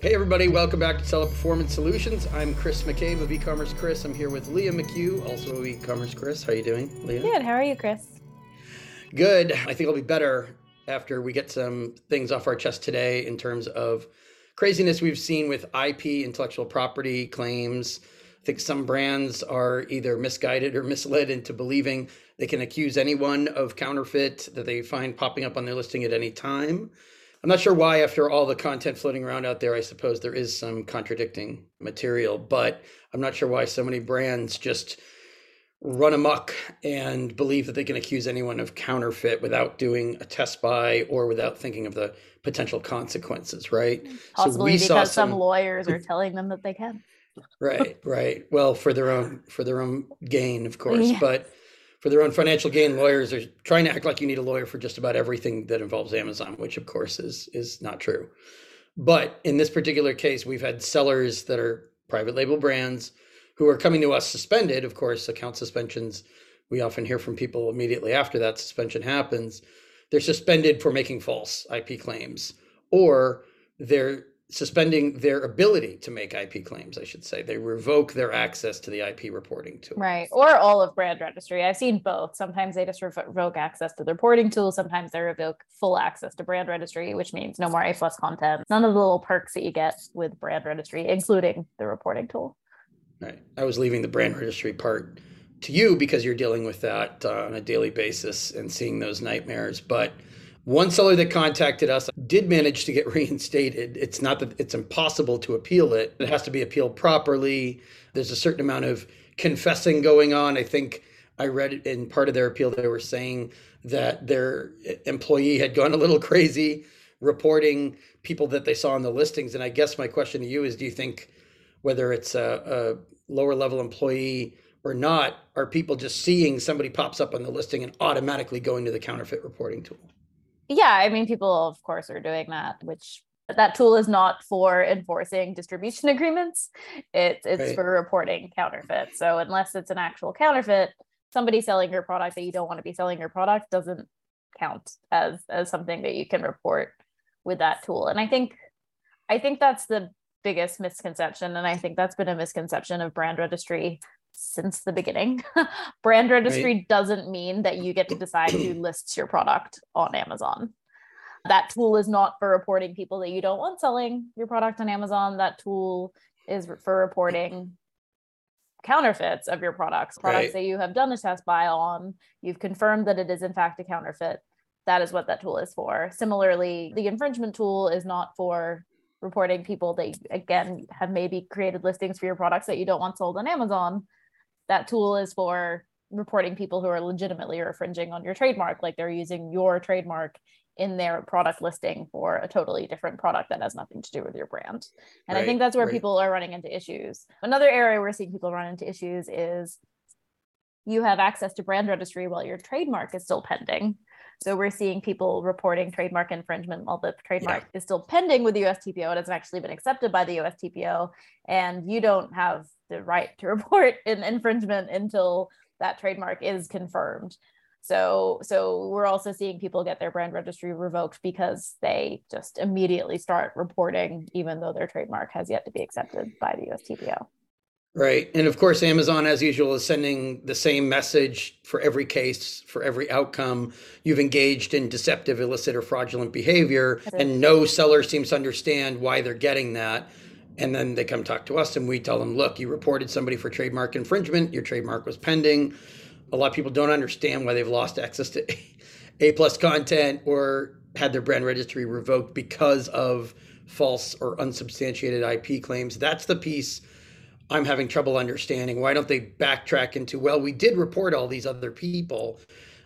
Hey everybody, welcome back to Seller Performance Solutions. I'm Chris McCabe of eCommerce Chris. I'm here with Leah McHugh, also of eCommerce Chris. How are you doing, Leah? Good. How are you, Chris? Good. I think I'll be better after we get some things off our chest today in terms of craziness we've seen with IP, intellectual property claims. I think some brands are either misguided or misled into believing they can accuse anyone of counterfeit that they find popping up on their listing at any time. I'm not sure why, after all the content floating around out there, I suppose there is some contradicting material, but I'm not sure why so many brands just run amok and believe that they can accuse anyone of counterfeit without doing a test buy or without thinking of the potential consequences, right? Mm-hmm. Possibly so because some... some lawyers are telling them that they can. right, right. Well, for their own for their own gain, of course, yeah. but for their own financial gain, lawyers are trying to act like you need a lawyer for just about everything that involves Amazon, which of course is is not true. But in this particular case, we've had sellers that are private label brands who are coming to us suspended. Of course, account suspensions, we often hear from people immediately after that suspension happens. They're suspended for making false IP claims, or they're suspending their ability to make IP claims, I should say. They revoke their access to the IP reporting tool. Right. Or all of brand registry. I've seen both. Sometimes they just revoke access to the reporting tool. Sometimes they revoke full access to brand registry, which means no more A plus content. None of the little perks that you get with brand registry, including the reporting tool. Right. I was leaving the brand registry part to you because you're dealing with that uh, on a daily basis and seeing those nightmares. But one seller that contacted us did manage to get reinstated. It's not that it's impossible to appeal it, it has to be appealed properly. There's a certain amount of confessing going on. I think I read in part of their appeal, they were saying that their employee had gone a little crazy reporting people that they saw on the listings. And I guess my question to you is do you think whether it's a, a lower level employee or not, are people just seeing somebody pops up on the listing and automatically going to the counterfeit reporting tool? Yeah i mean people of course are doing that which that tool is not for enforcing distribution agreements. It's it's right. for reporting counterfeit. So unless it's an actual counterfeit somebody selling your product that you don't want to be selling your product doesn't count as as something that you can report with that tool. And i think i think that's the biggest misconception and i think that's been a misconception of brand registry since the beginning. Brand registry right. doesn't mean that you get to decide who lists your product on Amazon. That tool is not for reporting people that you don't want selling your product on Amazon. That tool is for reporting counterfeits of your products, products right. that you have done a test buy on. You've confirmed that it is in fact a counterfeit. That is what that tool is for. Similarly, the infringement tool is not for reporting people that again have maybe created listings for your products that you don't want sold on Amazon that tool is for reporting people who are legitimately infringing on your trademark, like they're using your trademark in their product listing for a totally different product that has nothing to do with your brand. And right, I think that's where right. people are running into issues. Another area we're seeing people run into issues is you have access to brand registry while your trademark is still pending. So we're seeing people reporting trademark infringement while the trademark yeah. is still pending with the USTPO. It hasn't actually been accepted by the USTPO, and you don't have the right to report an infringement until that trademark is confirmed. So so we're also seeing people get their brand registry revoked because they just immediately start reporting even though their trademark has yet to be accepted by the USTPO. Right. And of course, Amazon, as usual, is sending the same message for every case, for every outcome. You've engaged in deceptive, illicit, or fraudulent behavior, and no seller seems to understand why they're getting that. And then they come talk to us, and we tell them, look, you reported somebody for trademark infringement, your trademark was pending. A lot of people don't understand why they've lost access to A plus content or had their brand registry revoked because of false or unsubstantiated IP claims. That's the piece I'm having trouble understanding. Why don't they backtrack into, well, we did report all these other people.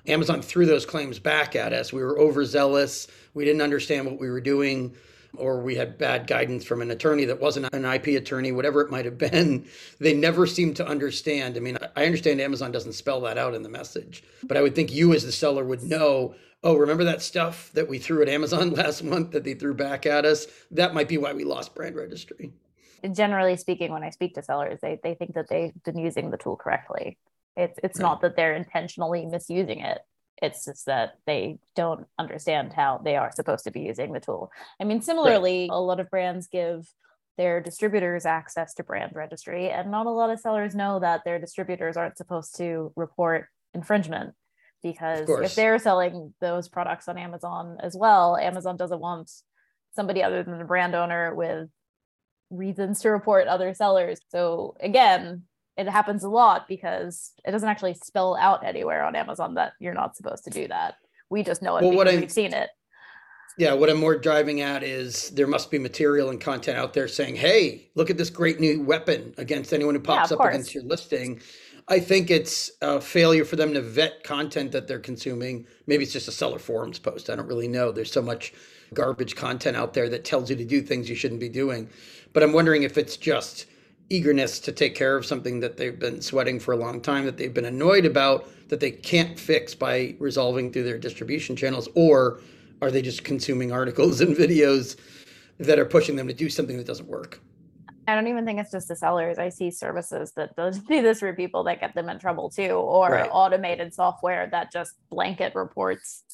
Amazon threw those claims back at us. We were overzealous. We didn't understand what we were doing, or we had bad guidance from an attorney that wasn't an IP attorney, whatever it might have been. They never seemed to understand. I mean, I understand Amazon doesn't spell that out in the message, but I would think you as the seller would know oh, remember that stuff that we threw at Amazon last month that they threw back at us? That might be why we lost brand registry generally speaking, when I speak to sellers, they, they think that they've been using the tool correctly. It's it's right. not that they're intentionally misusing it. It's just that they don't understand how they are supposed to be using the tool. I mean, similarly, right. a lot of brands give their distributors access to brand registry, and not a lot of sellers know that their distributors aren't supposed to report infringement because if they're selling those products on Amazon as well, Amazon doesn't want somebody other than the brand owner with reasons to report other sellers. So again, it happens a lot because it doesn't actually spell out anywhere on Amazon that you're not supposed to do that. We just know it well, because we've seen it. Yeah, what I'm more driving at is there must be material and content out there saying, "Hey, look at this great new weapon against anyone who pops yeah, up course. against your listing." I think it's a failure for them to vet content that they're consuming. Maybe it's just a seller forums post. I don't really know. There's so much garbage content out there that tells you to do things you shouldn't be doing. But I'm wondering if it's just eagerness to take care of something that they've been sweating for a long time, that they've been annoyed about, that they can't fix by resolving through their distribution channels, or are they just consuming articles and videos that are pushing them to do something that doesn't work? I don't even think it's just the sellers. I see services that do this for people that get them in trouble too, or right. automated software that just blanket reports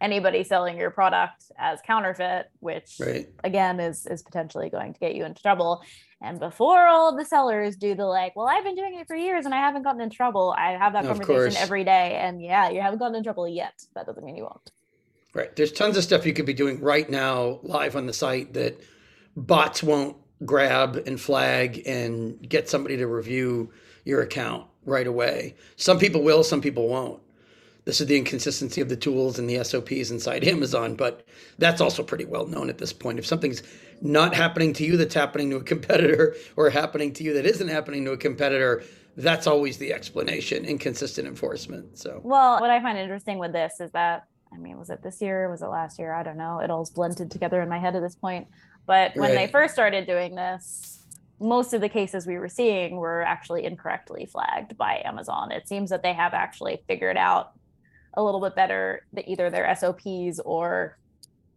anybody selling your product as counterfeit, which right. again is is potentially going to get you into trouble. And before all of the sellers do the like, well, I've been doing it for years and I haven't gotten in trouble. I have that conversation every day. And yeah, you haven't gotten in trouble yet. That doesn't mean you won't. Right. There's tons of stuff you could be doing right now live on the site that bots won't grab and flag and get somebody to review your account right away. Some people will, some people won't. This is the inconsistency of the tools and the SOPs inside Amazon, but that's also pretty well known at this point. If something's not happening to you that's happening to a competitor or happening to you that isn't happening to a competitor, that's always the explanation inconsistent enforcement. So, well, what I find interesting with this is that I mean, was it this year? Was it last year? I don't know. It all's blended together in my head at this point. But when right. they first started doing this, most of the cases we were seeing were actually incorrectly flagged by Amazon. It seems that they have actually figured out a little bit better the, either their SOPs or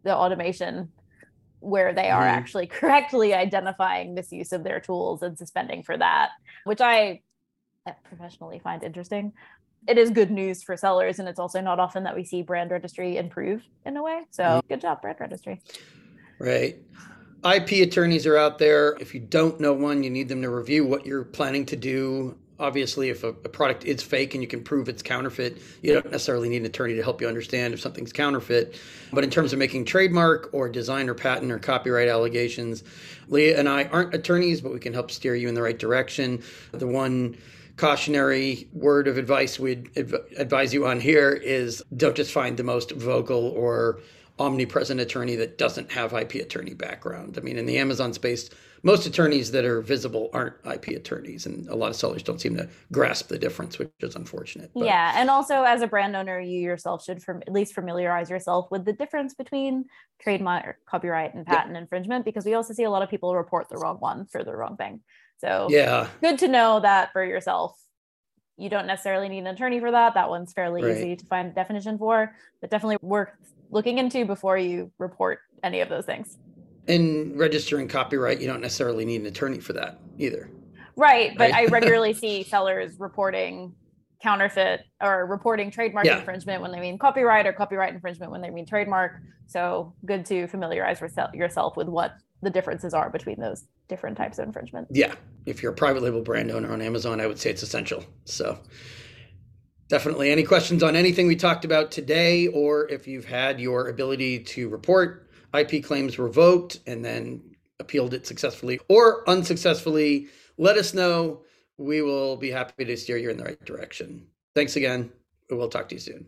the automation where they are mm-hmm. actually correctly identifying misuse of their tools and suspending for that, which I professionally find interesting. It is good news for sellers, and it's also not often that we see brand registry improve in a way. So, mm-hmm. good job, brand registry. Right. IP attorneys are out there. If you don't know one, you need them to review what you're planning to do obviously if a, a, product is fake and you can prove it's counterfeit you don't necessarily need an attorney to help you understand if something's counterfeit. But in terms of making trademark or design or patent or copyright allegations leah and i aren't attorneys but we can help steer you in the right direction. The one cautionary word of advice we'd advise you on here is don't just find the most vocal or omnipresent attorney that doesn't have ip attorney background i mean in the amazon space most attorneys that are visible aren't IP attorneys, and a lot of sellers don't seem to grasp the difference, which is unfortunate. But. Yeah, and also as a brand owner, you yourself should from, at least familiarize yourself with the difference between trademark, copyright, and patent yeah. infringement, because we also see a lot of people report the wrong one for the wrong thing. So yeah, good to know that for yourself. You don't necessarily need an attorney for that. That one's fairly right. easy to find a definition for, but definitely worth looking into before you report any of those things in registering copyright, you don't necessarily need an attorney for that either. Right, but right? I regularly see sellers reporting counterfeit or reporting trademark yeah. infringement when they mean copyright or copyright infringement when they mean trademark. So good to familiarize yourself with what the differences are between those different types of infringement. Yeah, if you're a private label brand owner on Amazon, I would say it's essential. So definitely any questions on anything we talked about today or if you've had your ability to report IP claims revoked and then appealed it successfully or unsuccessfully, let us know. We will be happy to steer you in the right direction. Thanks again. We'll talk to you soon.